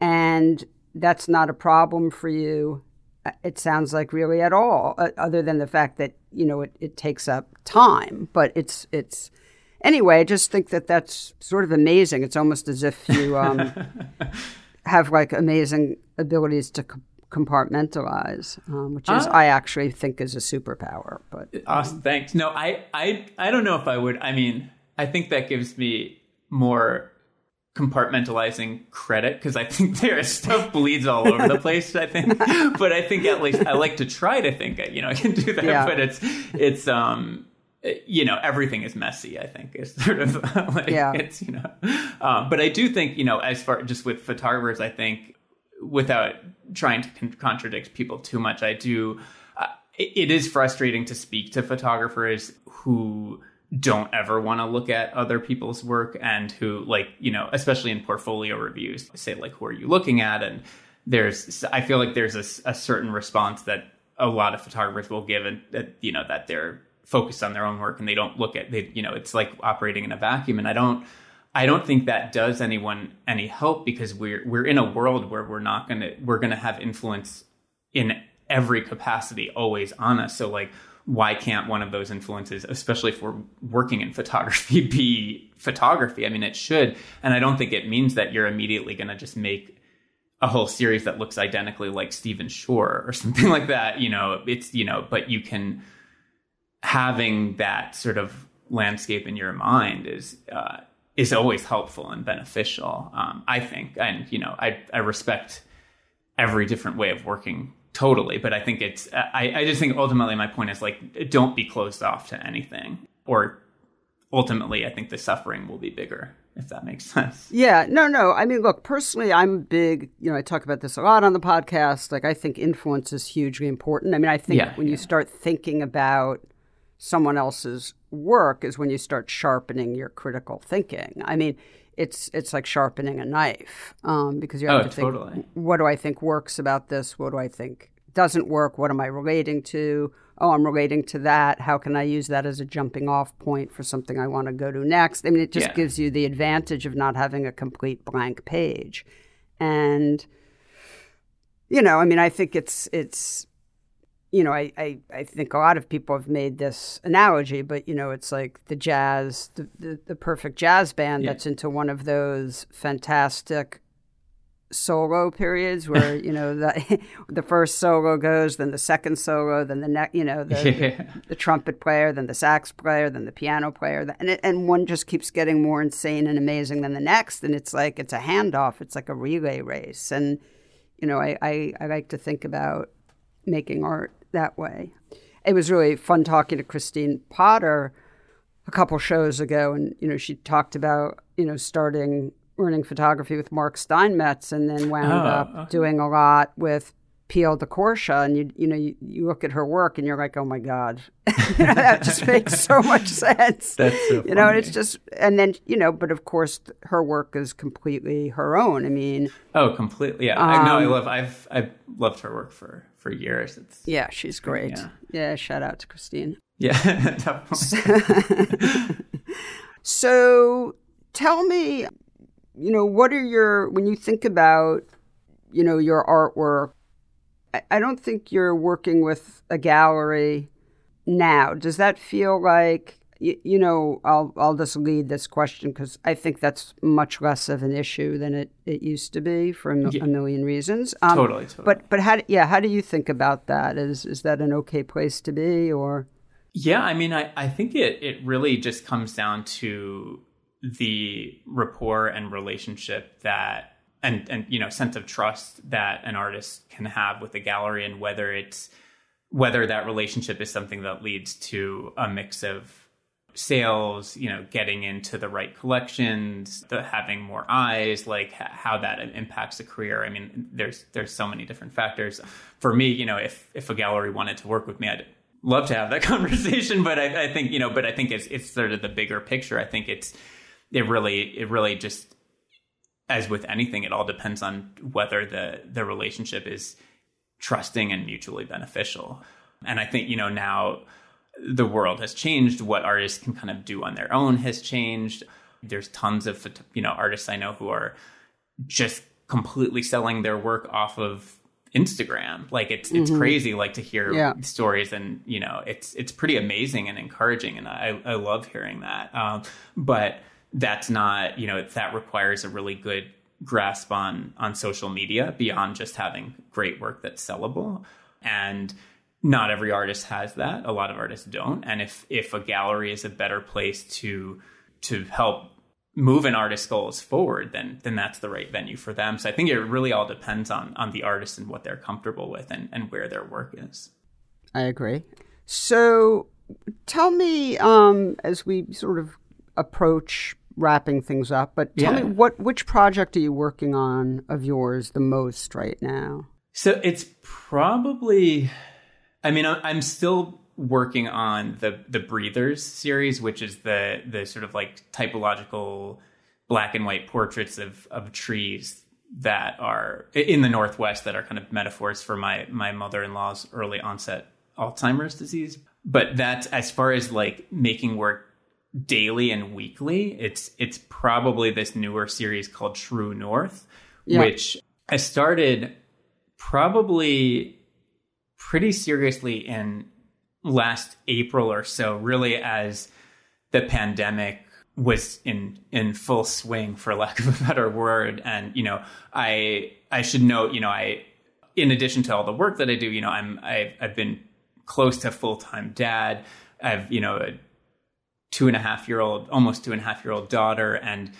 and that's not a problem for you uh, it sounds like really at all uh, other than the fact that you know it, it takes up time but it's it's anyway i just think that that's sort of amazing. It's almost as if you um, <laughs> have like amazing abilities to compartmentalize um, which is uh, i actually think is a superpower but awesome um, thanks. No I, I i don't know if i would i mean i think that gives me more compartmentalizing credit because I think <laughs> their stuff bleeds all over the place. I think, <laughs> but I think at least I like to try to think you know I can do that. Yeah. But it's it's um you know everything is messy. I think is sort of <laughs> like yeah. it's you know, um, but I do think you know as far just with photographers, I think without trying to con- contradict people too much, I do. Uh, it, it is frustrating to speak to photographers who don't ever want to look at other people's work and who like you know especially in portfolio reviews say like who are you looking at and there's i feel like there's a, a certain response that a lot of photographers will give and that you know that they're focused on their own work and they don't look at they you know it's like operating in a vacuum and i don't I don't think that does anyone any help because we're we're in a world where we're not gonna we're gonna have influence in every capacity always on us. So like why can't one of those influences, especially if we're working in photography, <laughs> be photography? I mean, it should. And I don't think it means that you're immediately going to just make a whole series that looks identically like Stephen Shore or <laughs> something like that. You know, it's you know, but you can having that sort of landscape in your mind is uh, is always helpful and beneficial. Um, I think, and you know, I I respect every different way of working totally, but I think it's I I just think ultimately my point is like don't be closed off to anything, or ultimately I think the suffering will be bigger if that makes <laughs> sense. Yeah, no, no. I mean, look, personally, I'm big, you know, I talk about this a lot on the podcast. Like, I think influence is hugely important. I mean, I think yeah, when yeah. you start thinking about someone else's work is when you start sharpening your critical thinking. I mean, it's it's like sharpening a knife um, because you have oh, to think, totally. what do I think works about this? What do I think doesn't work? What am I relating to? Oh, I'm relating to that. How can I use that as a jumping off point for something I want to go to next? I mean, it just yeah. gives you the advantage of not having a complete blank page. And you know, I mean, I think it's it's you know, I, I, I think a lot of people have made this analogy, but you know, it's like the jazz, the, the, the perfect jazz band yeah. that's into one of those fantastic solo periods where <laughs> you know the <laughs> the first solo goes, then the second solo, then the next, you know, the, yeah. the, the, trumpet player, then the sax player, then the piano player, and it, and one just keeps getting more insane and amazing than the next, and it's like it's a handoff, it's like a relay race, and you know, I, I, I like to think about making art that way. It was really fun talking to Kristine Potter a couple shows ago, and you know she talked about you know starting learning photography with Mark Steinmetz, and then wound oh, up okay. doing a lot with P.L. diCorcia, and you you know you, you, look at her work and you're like, oh my god, <laughs> that just makes so much <laughs> sense. That's so you know, and it's just and then you know, but of course her work is completely her own. I mean, oh, completely. Yeah, um, I know. I love. I've I've loved her work for for years. It's yeah, she's great. Yeah, yeah shout out to Kristine. Yeah, <laughs> <laughs> so tell me, you know, what are your when you think about you know your artwork I don't think you're working with a gallery now. Does that feel like you, you know? I'll I'll just lead this question because I think that's much less of an issue than it, it used to be for a, yeah. a million reasons. Um, totally, totally. But but how yeah how do you think about that? Is is that an okay place to be or? Yeah, I mean, I, I think it it really just comes down to the rapport and relationship that and and you know sense of trust that an artist can have with a gallery and whether it's whether that relationship is something that leads to a mix of sales you know getting into the right collections the having more eyes like how that impacts the career. I mean there's there's so many different factors. For me you know if if a gallery wanted to work with me i'd love to have that <laughs> conversation but i, I think you know but i think it's it's sort of the bigger picture. I think it's it really it really just as with anything, it all depends on whether the the relationship is trusting and mutually beneficial. And I think you know now the world has changed. What artists can kind of do on their own has changed. There's tons of you know artists I know who are just completely selling their work off of Instagram. Like it's it's mm-hmm. crazy like to hear yeah. stories and you know it's it's pretty amazing and encouraging and I I love hearing that. Um, but that's not you know that requires a really good grasp on on social media beyond just having great work that's sellable and not every artist has that. A lot of artists don't. And if if a gallery is a better place to to help move an artist's goals forward then then that's the right venue for them. So i think it really all depends on on the artist and what they're comfortable with and and where their work is. I agree. So tell me um as we sort of approach wrapping things up, but tell yeah. me what which project are you working on of yours the most right now? So it's probably, I mean, I'm still working on the the Breathers series, which is the the sort of like typological black and white portraits of of trees that are in the Northwest that are kind of metaphors for my my mother in law's early onset Alzheimer's disease. But that's as far as like making work daily and weekly. It's it's probably this newer series called True North, yeah. which I started probably pretty seriously in last April or so, really as the pandemic was in in full swing for lack of a better word. And you know i i should note you know i in addition to all the work that i do you know i'm i've, I've been close to full-time dad. I've you know a two and a half year old almost two and a half year old daughter. And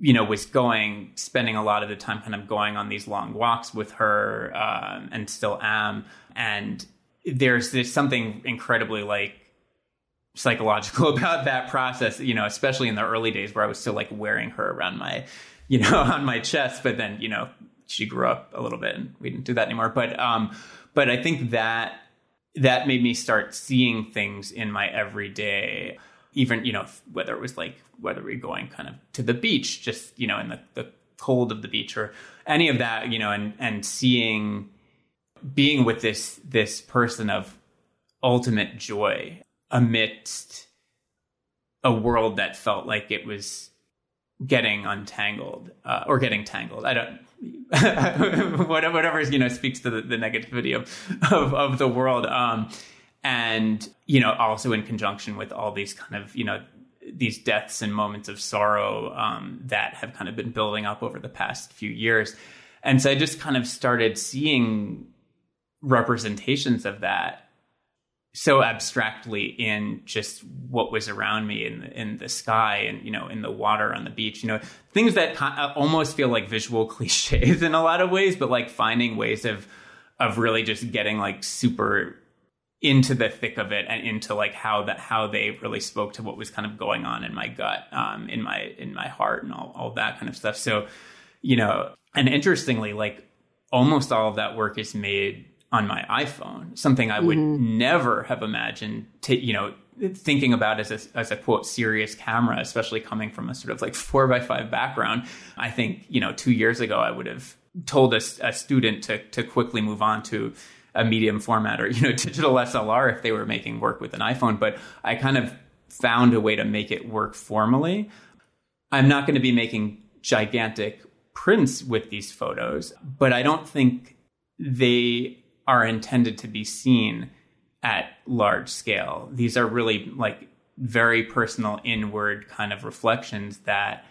you know was going spending a lot of the time kind of going on these long walks with her um, and still am and there's this something incredibly like psychological <laughs> about that process, you know, especially in the early days where I was still like wearing her around my, you know, <laughs> on my chest. But then, you know, she grew up a little bit and we didn't do that anymore. But, um, but I think that that made me start seeing things in my everyday, even, you know, whether it was like, whether we are going kind of to the beach, just, you know, in the, the cold of the beach or any of that, you know, and, and seeing, being with this, this person of ultimate joy amidst a world that felt like it was getting untangled uh, or getting tangled. I don't <laughs> whatever you know speaks to the, the negativity of, of, of the world. Um, and you know also in conjunction with all these kind of you know these deaths and moments of sorrow um, that have kind of been building up over the past few years. And so I just kind of started seeing representations of that so abstractly in just what was around me in the, in the sky and you know in the water on the beach you know things that uh, almost feel like visual <laughs> cliches in a lot of ways but like finding ways of of really just getting like super into the thick of it and into like how that how they really spoke to what was kind of going on in my gut um in my in my heart and all, all that kind of stuff so you know and interestingly like almost all of that work is made on my iPhone, something I would mm-hmm. never have imagined to, you know, thinking about as a, as a quote serious camera, especially coming from a sort of like four by five background. I think, you know, two years ago, I would have told a, a student to, to quickly move on to a medium format or, you know, <laughs> digital SLR if they were making work with an iPhone. But I kind of found a way to make it work formally. I'm not going to be making gigantic prints with these photos, but I don't think they are intended to be seen at large scale. These are really like very personal inward kind of reflections that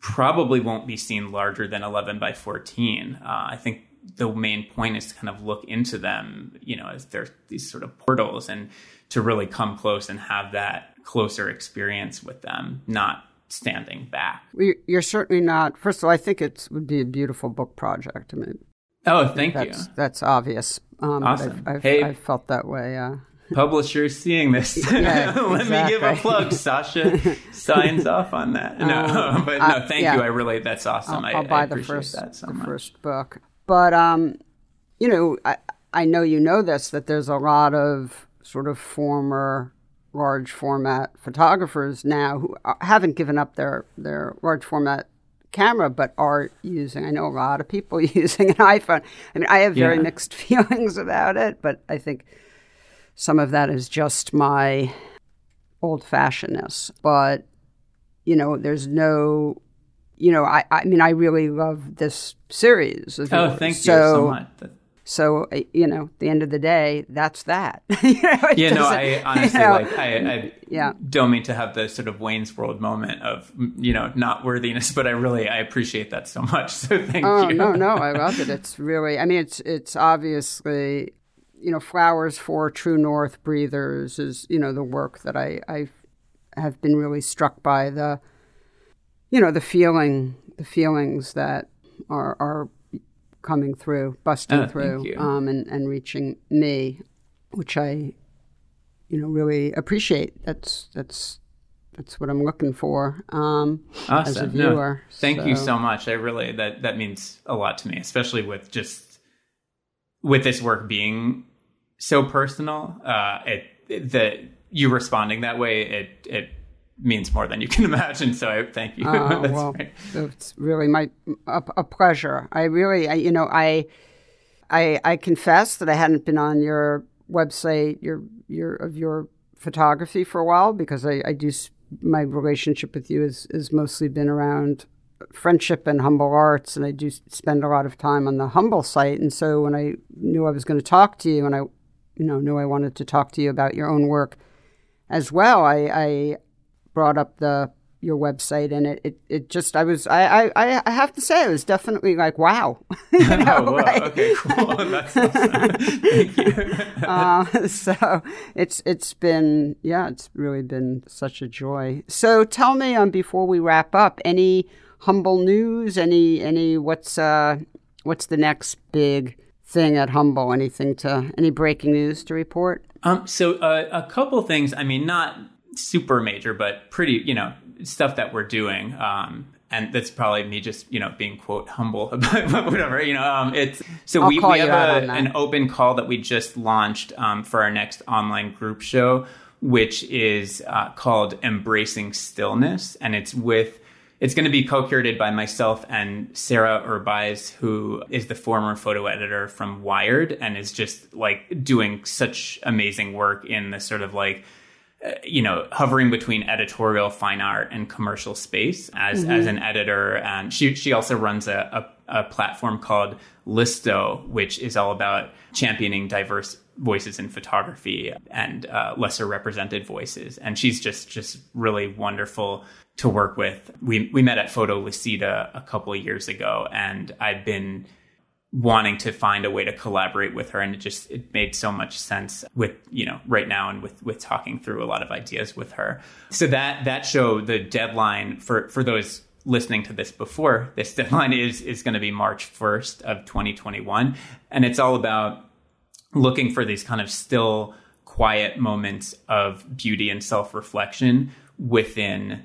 probably won't be seen larger than 11 by 14. Uh, I think the main point is to kind of look into them, you know, as they're these sort of portals and to really come close and have that closer experience with them, not standing back. You're certainly not. First of all, I think it would be a beautiful book project. I mean, Oh, thank that's, you. That's obvious. Um, awesome. I've, I've, hey, I've felt that way. Uh, <laughs> publishers seeing this. Yeah, <laughs> Let exactly. me give a plug. Sasha <laughs> signs off on that. No, um, but no, thank yeah. you. I really, that's awesome. I'll, I'll I, buy I the first, that so the first book. But, um, you know, I, I know you know this, that there's a lot of sort of former large format photographers now who haven't given up their, their large format camera, but are using. I know a lot of people <laughs> using an iPhone. I mean, I have very Yeah. mixed <laughs> feelings about it, but I think some of that is just my old fashionedness. But you know, there's no. You know, I, I mean, I really love this series. Of Oh, thank you so much. That- So, uh, you know, at the end of the day, that's that. <laughs> you know, Yeah, no, I honestly you know, like. I, I Yeah. don't mean to have the sort of Wayne's World moment of you know not worthiness, but I really I appreciate that so much. <laughs> So thank Oh you. no, no, <laughs> I love it. It's really. I mean, it's it's obviously, you know, flowers for True North breathers is you know the work that I I have been really struck by the, you know, the feeling the feelings that are are coming through, busting Oh, through, um, and and reaching me, which I, you know, really appreciate. That's that's that's what I'm looking for um, as a Awesome. No, viewer. thank you so much. I really that that means a lot to me, especially with just with this work being so personal. Uh, it, it that you responding that way, it it means more than you can <laughs> imagine. So I thank you. Oh, <laughs> that's well, great. it's really my a, a pleasure. I really, I, you know, I, I, I confess that I hadn't been on your website, your your of your photography for a while because I, I do my relationship with you has is mostly been around friendship and humble arts, and I do spend a lot of time on the humble site. And so when I knew I was going to talk to you, and I, you know, knew I wanted to talk to you about your own work as well, I, I brought up the your website and it, it, it just I was I, I I have to say I was definitely like wow. <laughs> you <laughs> know, oh, right? Okay, cool. <laughs> That's awesome. Thank you. uh, so it's it's been yeah it's really been such a joy. So tell me um before we wrap up any humble news any any what's uh what's the next big thing at Humble anything to any breaking news to report? Um so uh, a couple things I mean not super major but pretty you know stuff that we're doing. Um, and that's probably me just you know being quote humble <laughs> about <laughs> whatever you know um, it's so we, we have a, an open call that we just launched um, for our next online group show which is uh, called embracing stillness and it's with it's going to be co-curated by myself and Sara Urbaez who is the former photo editor from wired and is just like doing such amazing work in the sort of like you know, hovering between editorial, fine art, and commercial space as mm-hmm. as an editor. And she she also runs a, a, a platform called Listo, which is all about championing diverse voices in photography and uh, lesser represented voices. And she's just just really wonderful to work with. We we met at Photolucida a couple of years ago, and I've been wanting to find a way to collaborate with her and it just it made so much sense with you know right now and with with talking through a lot of ideas with her. So that that show the deadline for for those listening to this before this deadline is is going to be March 1st of 2021 and it's all about looking for these kind of still quiet moments of beauty and self-reflection within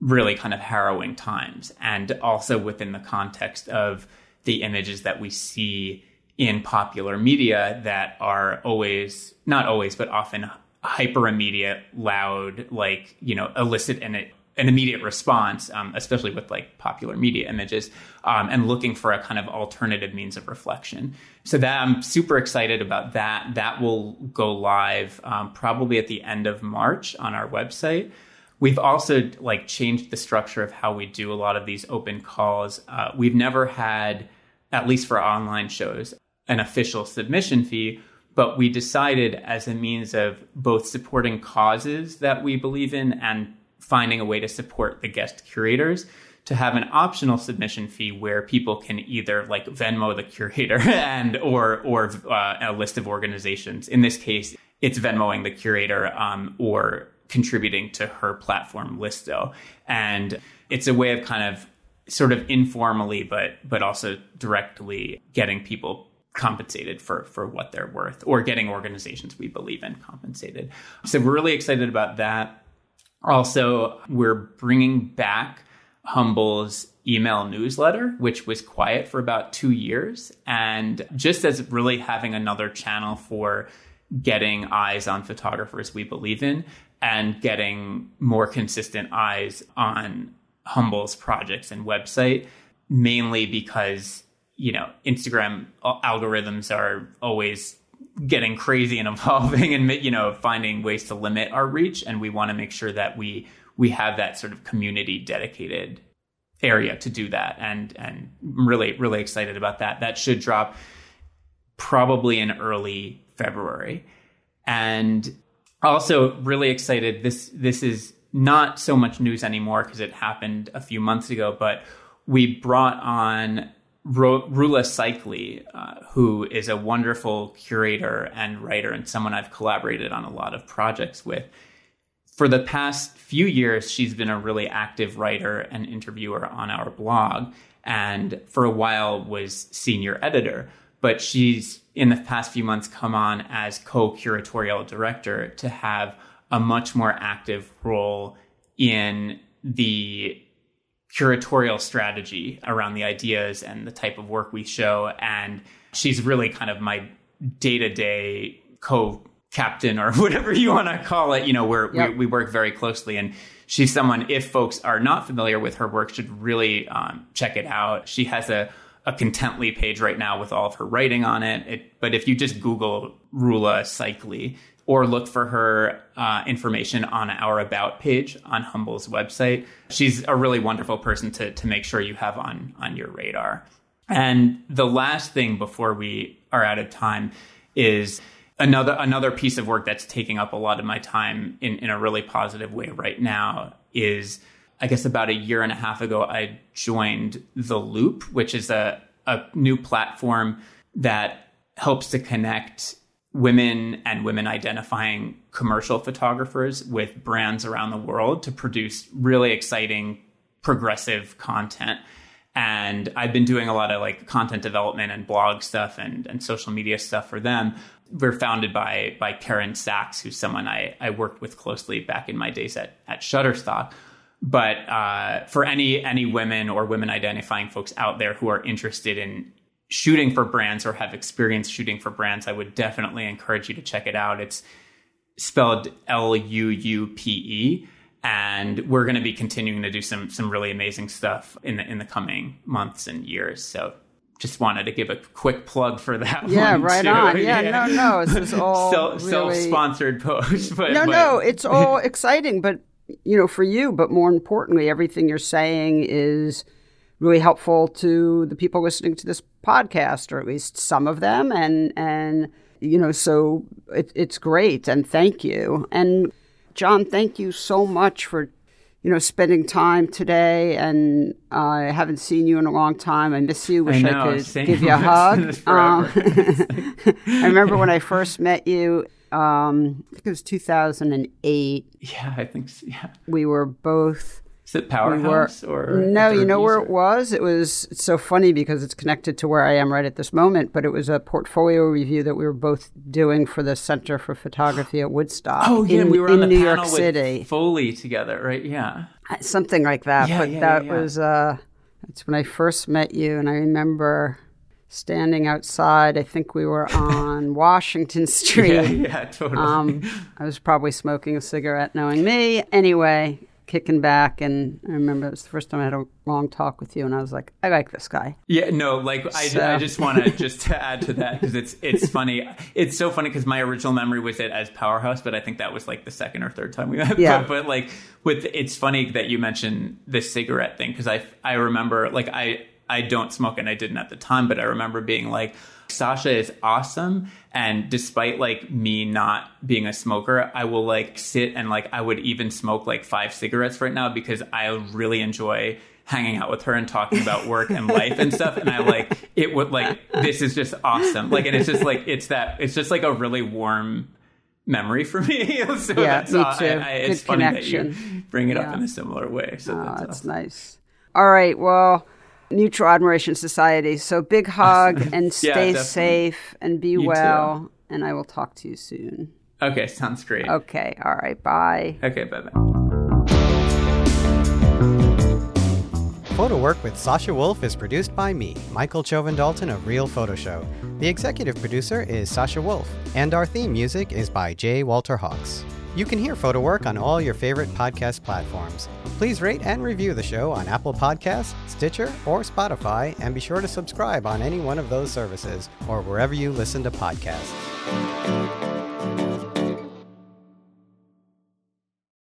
really kind of harrowing times and also within the context of the images that we see in popular media that are always not always but often hyper immediate loud like you know elicit an, an immediate response um, especially with like popular media images um, and looking for a kind of alternative means of reflection. So that i'm super excited about that. That will go live um, probably at the end of march on our website. We've also like changed the structure of how we do a lot of these open calls. Uh, we've never had at least for online shows, an official submission fee. But we decided as a means of both supporting causes that we believe in and finding a way to support the guest curators to have an optional submission fee where people can either like Venmo the curator <laughs> and or or uh, a list of organizations. In this case, it's Venmoing the curator um, or contributing to her platform Listo, and it's a way of kind of sort of informally, but but also directly getting people compensated for for what they're worth, or getting organizations we believe in compensated. So we're really excited about that. Also, we're bringing back Humble's email newsletter, which was quiet for about two years, and just as really having another channel for getting eyes on photographers we believe in and getting more consistent eyes on Humble's projects and website, mainly because, you know, Instagram algorithms are always getting crazy and <laughs> evolving and, you know, finding ways to limit our reach. And we want to make sure that we, we have that sort of community dedicated area to do that. And, and I'm really, really excited about that. That should drop probably in early February. And also really excited. This, this is not so much news anymore because it happened a few months ago, but we brought on Roula Seikaly, uh, who is a wonderful curator and writer and someone I've collaborated on a lot of projects with. For the past few years, she's been a really active writer and interviewer on our blog, and for a while was senior editor. But she's in the past few months come on as co-curatorial director to have a much more active role in the curatorial strategy around the ideas and the type of work we show. And she's really kind of my day to day co captain or <laughs> whatever you want to call it. You know, where yep. we, we, work very closely. And she's someone, if folks are not familiar with her work, should really um, check it out. She has a, a Contently page right now with all of her writing on it. it but if you just Google Roula Seikaly, or look for her uh, information on our About page on Humble's website. She's a really wonderful person to, to make sure you have on, on your radar. And the last thing before we are out of time is another another piece of work that's taking up a lot of my time in, in a really positive way right now is I guess about a year and a half ago, I joined The Luupe, which is a, a new platform that helps to connect women and women identifying commercial photographers with brands around the world to produce really exciting progressive content and I've been doing a lot of like content development and blog stuff and, and social media stuff for them. We're founded by by Karen Sachs, who's someone I, I worked with closely back in my days at, at Shutterstock. But uh, for any any women or women identifying folks out there who are interested in shooting for brands or have experience shooting for brands, I would definitely encourage you to check it out. It's spelled L U U P E and we're going to be continuing to do some some really amazing stuff in the in the coming months and years. So just wanted to give a quick plug for that yeah, right too. on. Yeah, yeah, no, no, this is all <laughs> self, really... self-sponsored post. But, no, but... no, it's all exciting, but you know, for you, but more importantly, everything you're saying is really helpful to the people listening to this podcast, or at least some of them, and and you know, so it, it's great, and thank you, and Jon, thank you so much for you know spending time today. And uh, I haven't seen you in a long time. I miss you. Wish I, know, I could give you a <laughs> hug. Um, <laughs> I remember when I first met you. Um, I think it was 2008. Yeah, I think so. Yeah. We were both is it Powerhouse we were, or no? You know where it was? It was it's so funny because it's connected to where I am right at this moment. But it was a portfolio review that we were both doing for the Center for Photography at Woodstock. Oh yeah, in, we were in on New York City, Foley together, right? Yeah, uh, something like that. Yeah, but yeah, that yeah, was uh, that's when I first met you, and I remember standing outside. I think we were <laughs> on Washington Street. Yeah, yeah, totally. Um, I was probably smoking a cigarette, knowing me. Anyway, kicking back and I remember it was the first time I had a long talk with you and I was like I like this guy. Yeah, no, like I. I just want to <laughs> just to add to that because it's it's funny. It's so funny because my original memory was it as Powerhouse, but I think that was like the second or third time we met. Yeah. But, but like with it's funny that you mentioned the cigarette thing because I I remember like I I don't smoke and I didn't at the time, but I remember being like Sasha is awesome. And despite like me not being a smoker, I will like sit and like I would even smoke like five cigarettes right now because I really enjoy hanging out with her and talking about work and <laughs> life and stuff. And I like it would like this is just awesome. Like and it's just like it's that it's just like a really warm memory for me. <laughs> so yeah, that's me uh, too. I, I, it's Good funny connection. that you bring it yeah. up in a similar way. So oh, that's, that's awesome. nice. All right. Well, Mutual Admiration Society. So big <laughs> hug and stay yeah, safe and be you well. Too. And I will talk to you soon. Okay, sounds great. Okay. All right. Bye. Okay. Bye bye. Photo Work with Sasha Wolf is produced by me, Michael Chovan Dalton of Real Photo Show. The executive producer is Sasha Wolf, and our theme music is by J. Walter Hawks. You can hear Photo Work on all your favorite podcast platforms. Please rate and review the show on Apple Podcasts, Stitcher, or Spotify, and be sure to subscribe on any one of those services or wherever you listen to podcasts.